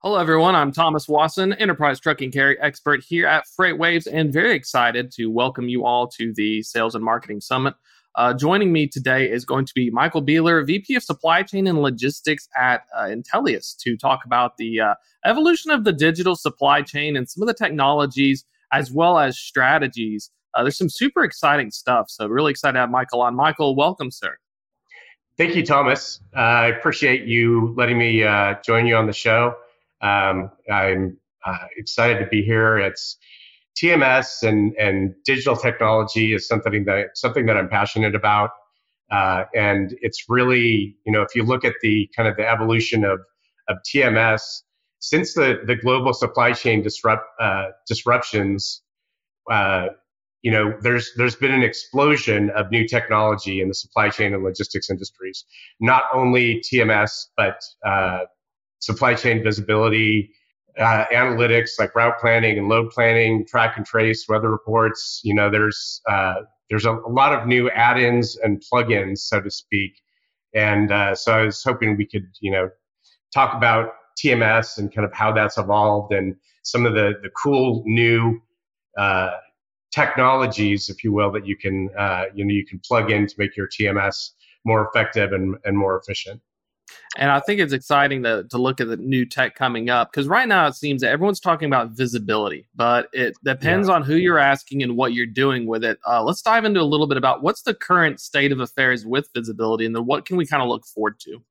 Hello, everyone. I'm Thomas Wasson, enterprise trucking carry expert here at FreightWaves, and very excited to welcome you all to the Sales and Marketing Summit. Uh, joining me today is going to be Michael Beelar, VP of Supply Chain and Logistics at uh, Intellias, to talk about the uh, evolution of the digital supply chain and some of the technologies as well as strategies. Uh, there's some super exciting stuff. So, really excited to have Michael on. Michael, welcome, sir. Thank you, Thomas. Uh, I appreciate you letting me uh, join you on the show. Um, I'm uh, excited to be here. It's TMS and and digital technology is something that something that I'm passionate about, uh, and it's really you know if you look at the kind of the evolution of of TMS since the the global supply chain disrupt uh, disruptions. Uh, you know, there's there's been an explosion of new technology in the supply chain and logistics industries. Not only TMS, but uh, supply chain visibility, uh, analytics like route planning and load planning, track and trace, weather reports. You know, there's uh, there's a, a, lot of new add-ins and plugins, so to speak. And uh, so I was hoping we could, you know, talk about TMS and kind of how that's evolved and some of the the cool new uh, technologies, if you will, that you can uh, you know you can plug in to make your TMS more effective and, and more efficient. And I think it's exciting to, to look at the new tech coming up because right now it seems that everyone's talking about visibility, but it depends yeah. on who you're asking and what you're doing with it. Uh, let's dive into a little bit about what's the current state of affairs with visibility and then what can we kind of look forward to?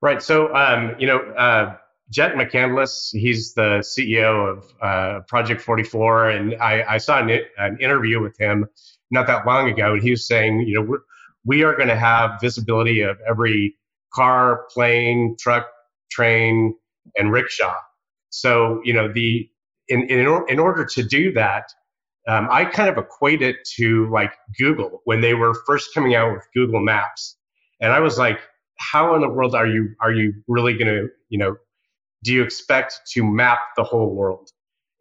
Right. So, um, you know, uh, Jett McCandless, he's the CEO of uh, Project 44, and I, I saw an, an, interview with him not that long ago, and he was saying, you know, we're, we are going to have visibility of every car, plane, truck, train, and rickshaw. So, you know, the in in, in order to do that, um, I kind of equate it to like Google when they were first coming out with Google Maps, and I was like, how in the world are you are you really going to you know do you expect to map the whole world?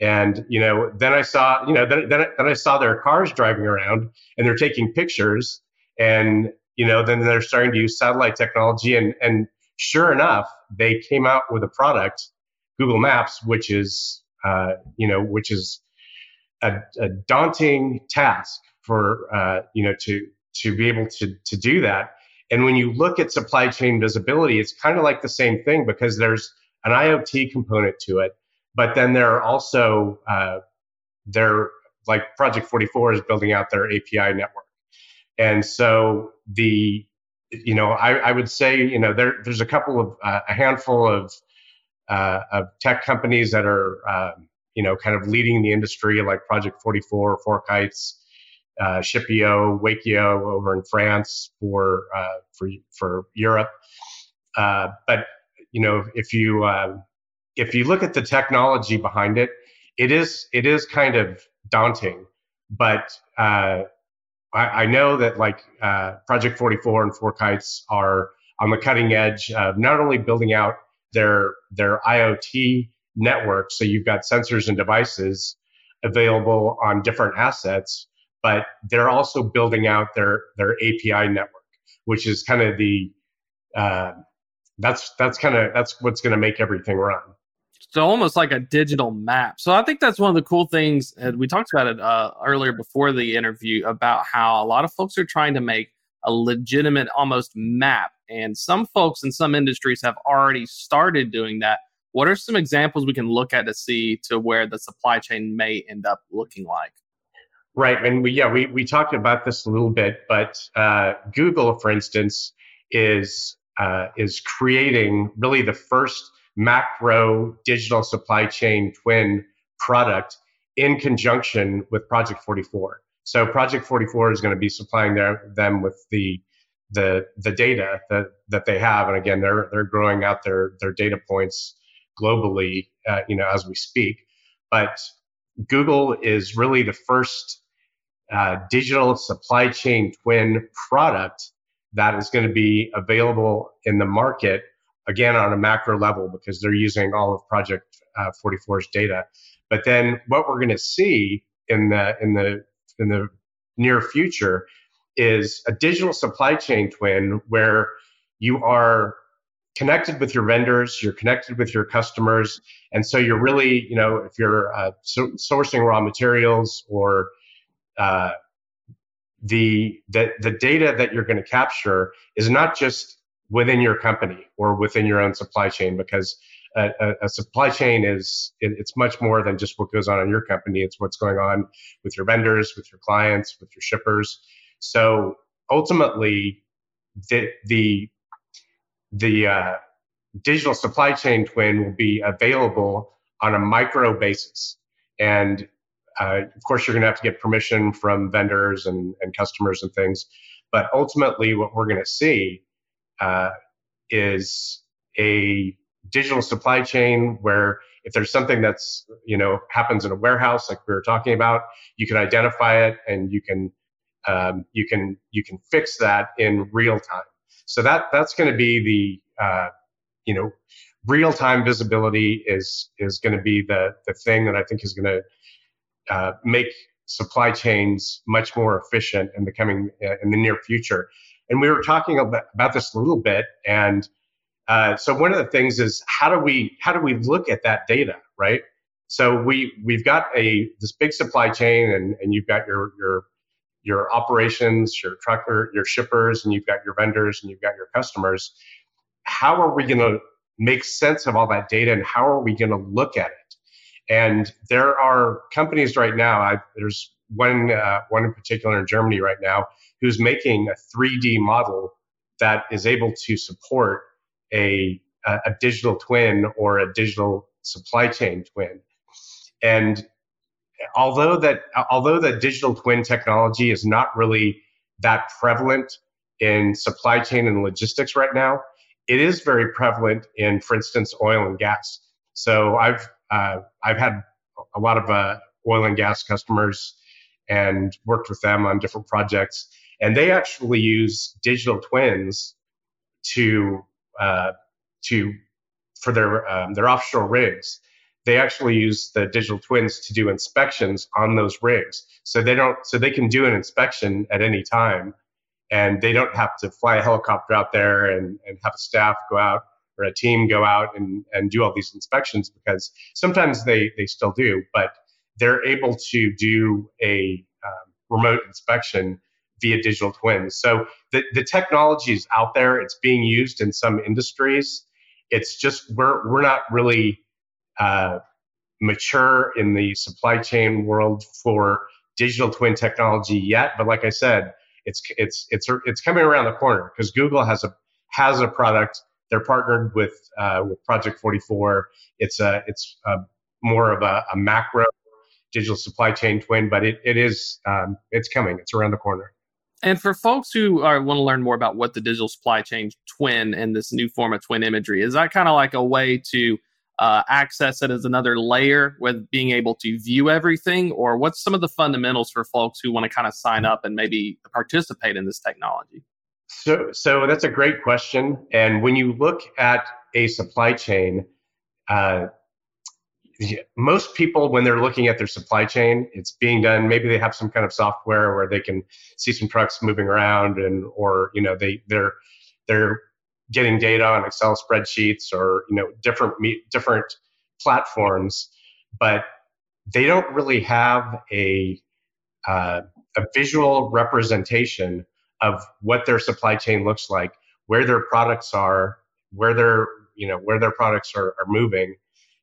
And you know, then I saw you know then then, then I saw their cars driving around and they're taking pictures and you know, then they're starting to use satellite technology. And, and sure enough, they came out with a product, Google Maps, which is, uh, you know, which is a, a daunting task for, uh, you know, to, to be able to, to do that. And when you look at supply chain visibility, it's kind of like the same thing because there's an IoT component to it, but then there are also, uh, they're like Project 44 is building out their API network. And so the, you know, I, I would say, you know, there, there's a couple of, uh, a handful of, uh, of tech companies that are, uh, you know, kind of leading the industry like Project 44, FourKites, uh, Shippeo, Wakeo over in France for, uh, for, for Europe. Uh, but, you know, if you, uh, if you look at the technology behind it, it is, it is kind of daunting, but, uh, I, I know that like uh, Project 44 and FourKites are on the cutting edge of not only building out their their IoT network, so you've got sensors and devices available on different assets, but they're also building out their their API network, which is kind of the uh, that's that's kind of that's what's going to make everything run so almost like a digital map. So I think that's one of the cool things. We talked about it uh, earlier before the interview about how a lot of folks are trying to make a legitimate almost map. And some folks in some industries have already started doing that. What are some examples we can look at to see to where the supply chain may end up looking like? Right, and we yeah we we talked about this a little bit, but uh, Google, for instance, is uh, is creating really the first macro digital supply chain twin product in conjunction with Project 44. So Project 44 is going to be supplying their, them with the the the data that that they have, and again, they're they're growing out their their data points globally, uh, you know, as we speak. But Google is really the first uh, digital supply chain twin product that is going to be available in the market again on a macro level because they're using all of Project uh, 44's data. But then what we're going to see in the in the in the near future is a digital supply chain twin where you are connected with your vendors, you're connected with your customers, and so you're really, you know, if you're uh, so sourcing raw materials or uh, the, the the data that you're going to capture is not just within your company or within your own supply chain because a, a, a supply chain is it, it's much more than just what goes on in your company it's what's going on with your vendors with your clients with your shippers so ultimately the the the uh, digital supply chain twin will be available on a micro basis. And uh, of course, you're going to have to get permission from vendors and, and customers and things. But ultimately, what we're going to see uh, is a digital supply chain where if there's something that's you know happens in a warehouse like we were talking about you can identify it and you can um, you can you can fix that in real time so that that's going to be the uh, you know real time visibility is is going to be the the thing that I think is going to uh, make supply chains much more efficient in the coming uh, in the near future. And we were talking about, this a little bit, and uh, so one of the things is how do we how do we look at that data, right? So we we've got a this big supply chain, and and you've got your your your operations, your trucker, your shippers, and you've got your vendors and you've got your customers. How are we going to make sense of all that data and how are we going to look at it? And there are companies right now. I, there's one uh, one in particular in Germany right now who's making a 3D model that is able to support a a digital twin or a digital supply chain twin. And although that although the digital twin technology is not really that prevalent in supply chain and logistics right now, it is very prevalent in, for instance, oil and gas. So I've uh, I've had a lot of uh, oil and gas customers and worked with them on different projects, and they actually use digital twins to uh, to for their um, their offshore rigs they actually use the digital twins to do inspections on those rigs. So they don't, so they can do an inspection at any time and they don't have to fly a helicopter out there and, and have a staff go out or a team go out and, and do all these inspections because sometimes they, they still do, but they're able to do a um, remote inspection via digital twins. So the, the technology is out there. It's being used in some industries. It's just, we're, we're not really uh, mature in the supply chain world for digital twin technology yet, but like I said, it's it's it's it's coming around the corner because Google has a has a product. They're partnered with uh, with Project 44. It's a it's a, more of a, a, macro digital supply chain twin, but it, it is um, it's coming. It's around the corner. And for folks who are, want to learn more about what the digital supply chain twin and this new form of twin imagery is, that kind of like a way to uh, access it as another layer with being able to view everything? Or what's some of the fundamentals for folks who want to kind of sign up and maybe participate in this technology? So, so that's a great question. And when you look at a supply chain, uh, most people, when they're looking at their supply chain, it's being done. Maybe they have some kind of software where they can see some trucks moving around, and or you know they they're they're getting data on Excel spreadsheets or you know different different platforms, but they don't really have a uh, a visual representation of what their supply chain looks like, where their products are, where their you know where their products are, are moving,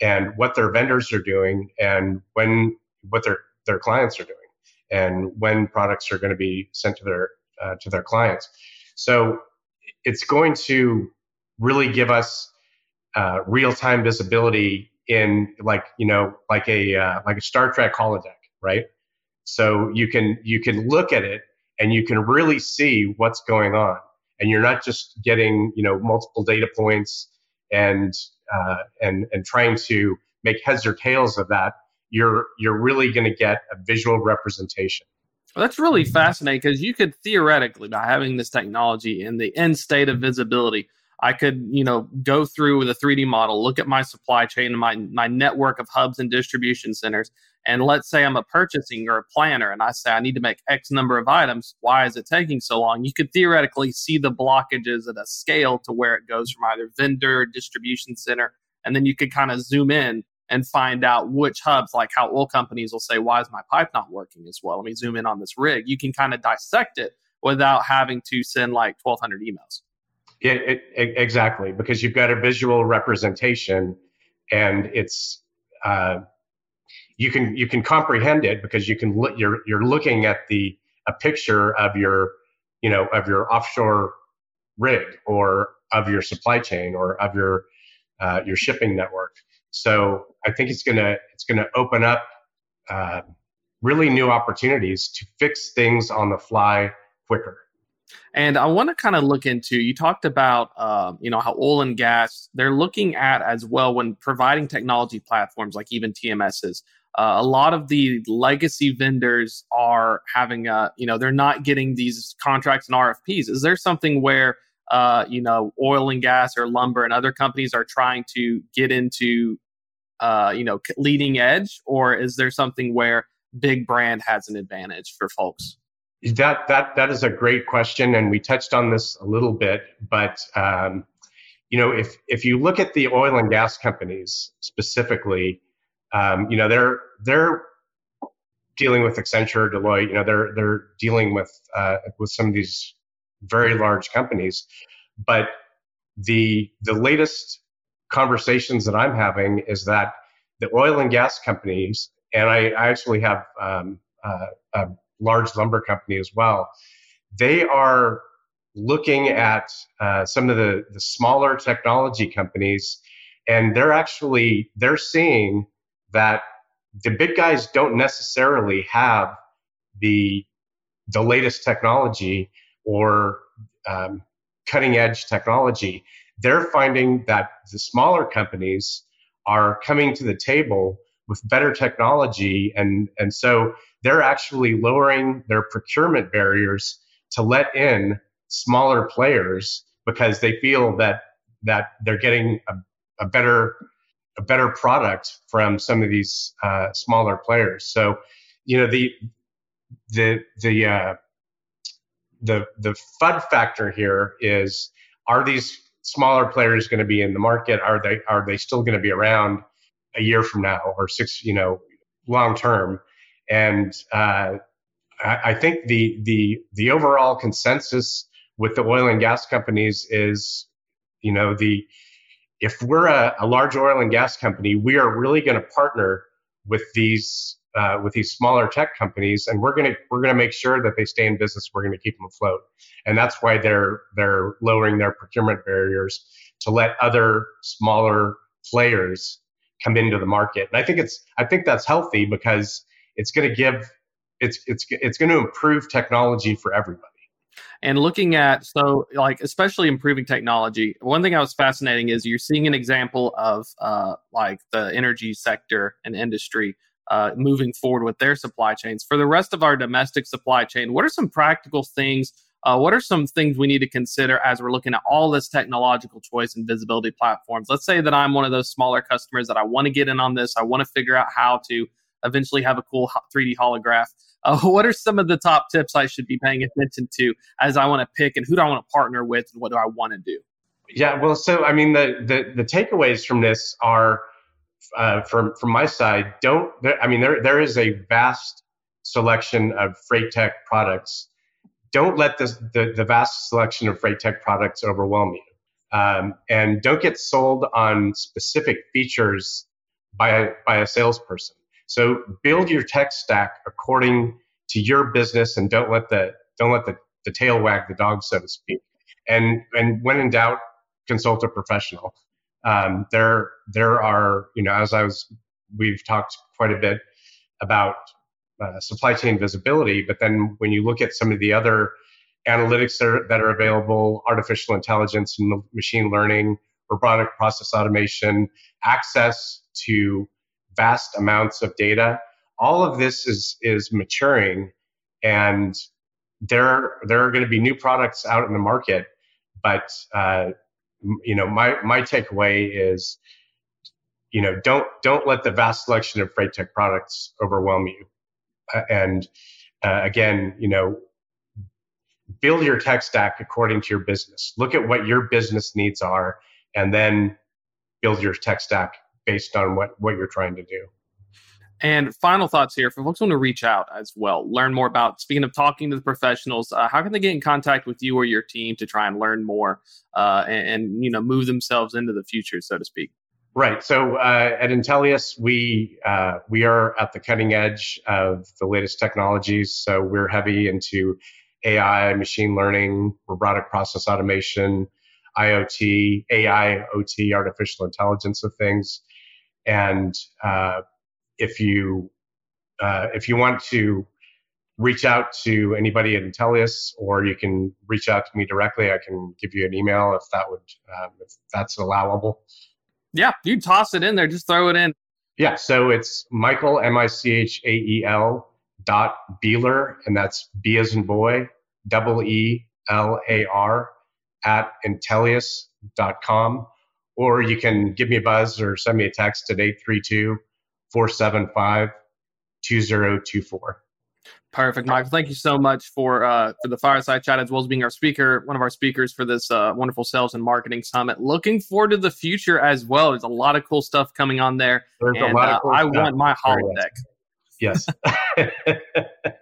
and what their vendors are doing, and when what their their clients are doing, and when products are going to be sent to their uh, to their clients. So it's going to really give us uh, real time visibility in like you know like a uh, like a Star Trek holodeck, right? So you can you can look at it and you can really see what's going on, and you're not just getting you know multiple data points and uh, and and trying to make heads or tails of that. You're you're really going to get a visual representation. Well, that's really fascinating because you could theoretically, by having this technology in the end state of visibility, I could, you know, go through with a 3D model, look at my supply chain and my, my network of hubs and distribution centers. And let's say I'm a purchasing or a planner and I say I need to make X number of items. Why is it taking so long? You could theoretically see the blockages at a scale to where it goes from either vendor, distribution center, and then you could kind of zoom in and find out which hubs, like how oil companies will say, why is my pipe not working as well? Let me zoom in on this rig. You can kind of dissect it without having to send like 1,200 emails. Yeah, it, it, exactly, because you've got a visual representation, and it's uh, you can you can comprehend it because you can look you're you're looking at the a picture of your you know of your offshore rig or of your supply chain or of your uh, your shipping network. So I think it's gonna it's gonna open up uh, really new opportunities to fix things on the fly quicker. And I want to kind of look into you talked about um, you know how oil and gas they're looking at as well when providing technology platforms like even TMSs. Uh, a lot of the legacy vendors are having a you know they're not getting these contracts and RFPs. Is there something where uh, you know oil and gas or lumber and other companies are trying to get into uh, you know leading edge, or is there something where big brand has an advantage for folks? That that that is a great question, and we touched on this a little bit. But um, you know, if if you look at the oil and gas companies specifically, um, you know they're they're dealing with Accenture, Deloitte. You know, they're they're dealing with uh, with some of these very large companies. But the the latest conversations that I'm having is that the oil and gas companies, and I, I actually have um, uh, large lumber company as well. They are looking at uh, some of the, the smaller technology companies, and they're actually they're seeing that the big guys don't necessarily have the the latest technology or um, cutting edge technology. They're finding that the smaller companies are coming to the table with better technology, and and so they're actually lowering their procurement barriers to let in smaller players because they feel that that they're getting a, a better a better product from some of these uh, smaller players. So, you know, the the the uh, the the FUD factor here is: are these smaller players going to be in the market? Are they are they still going to be around a year from now or six? You know, long term. And uh, I, I think the the the overall consensus with the oil and gas companies is, you know, the if we're a, a large oil and gas company, we are really going to partner with these uh, with these smaller tech companies, and we're gonna we're gonna make sure that they stay in business. We're gonna keep them afloat, and that's why they're they're lowering their procurement barriers to let other smaller players come into the market. And I think it's I think that's healthy because it's going to give it's it's it's going to improve technology for everybody. And looking at so like especially improving technology one thing i was fascinating is you're seeing an example of uh, like the energy sector and industry uh, moving forward with their supply chains. For the rest of our domestic supply chain what are some practical things uh, what are some things we need to consider as we're looking at all this technological choice and visibility platforms? Let's say that i'm one of those smaller customers that i want to get in on this i want to figure out how to eventually have a cool 3D holograph. Uh, what are some of the top tips I should be paying attention to as I want to pick and who do I want to partner with and what do I want to do? Yeah, well, so I mean, the the, the takeaways from this are uh, from from my side. Don't I mean there there is a vast selection of freight tech products. Don't let this, the the vast selection of freight tech products overwhelm you, um, and don't get sold on specific features by a, by a salesperson. So build your tech stack according to your business and don't let the don't let the, the tail wag the dog, so to speak. And and when in doubt, consult a professional. Um, there there are you know as I was we've talked quite a bit about uh, supply chain visibility, but then when you look at some of the other analytics that are, that are available, artificial intelligence and machine learning, robotic process automation, access to vast amounts of data. All of this is is maturing, and there there are going to be new products out in the market. But uh, you know, my my takeaway is, you know, don't don't let the vast selection of freight tech products overwhelm you. Uh, and uh, again, you know, build your tech stack according to your business. Look at what your business needs are, and then build your tech stack based on what what you're trying to do. And final thoughts here for folks who want to reach out as well, learn more about. Speaking of talking to the professionals, uh, how can they get in contact with you or your team to try and learn more uh, and, and, you know move themselves into the future, so to speak? Right. So uh, at Intellias, we uh, we are at the cutting edge of the latest technologies. So we're heavy into AI, machine learning, robotic process automation, IoT, AI, OT, artificial intelligence of things, and uh, if you uh, if you want to reach out to anybody at Intellias, or you can reach out to me directly. I can give you an email if that would um, if that's allowable. Yeah, you toss it in there. Just throw it in. Yeah, so it's Michael M I C H A E L dot Beelar, and that's B as in boy, double E L A R at Intellias.com. Or you can give me a buzz or send me a text at 832 475 2024. Perfect, Michael. Thank you so much for uh, for the fireside chat as well as being our speaker, one of our speakers for this uh, wonderful sales and marketing summit. Looking forward to the future as well. There's a lot of cool stuff coming on there. There's and, a lot of uh, cool I stuff. want my holodeck. Yes.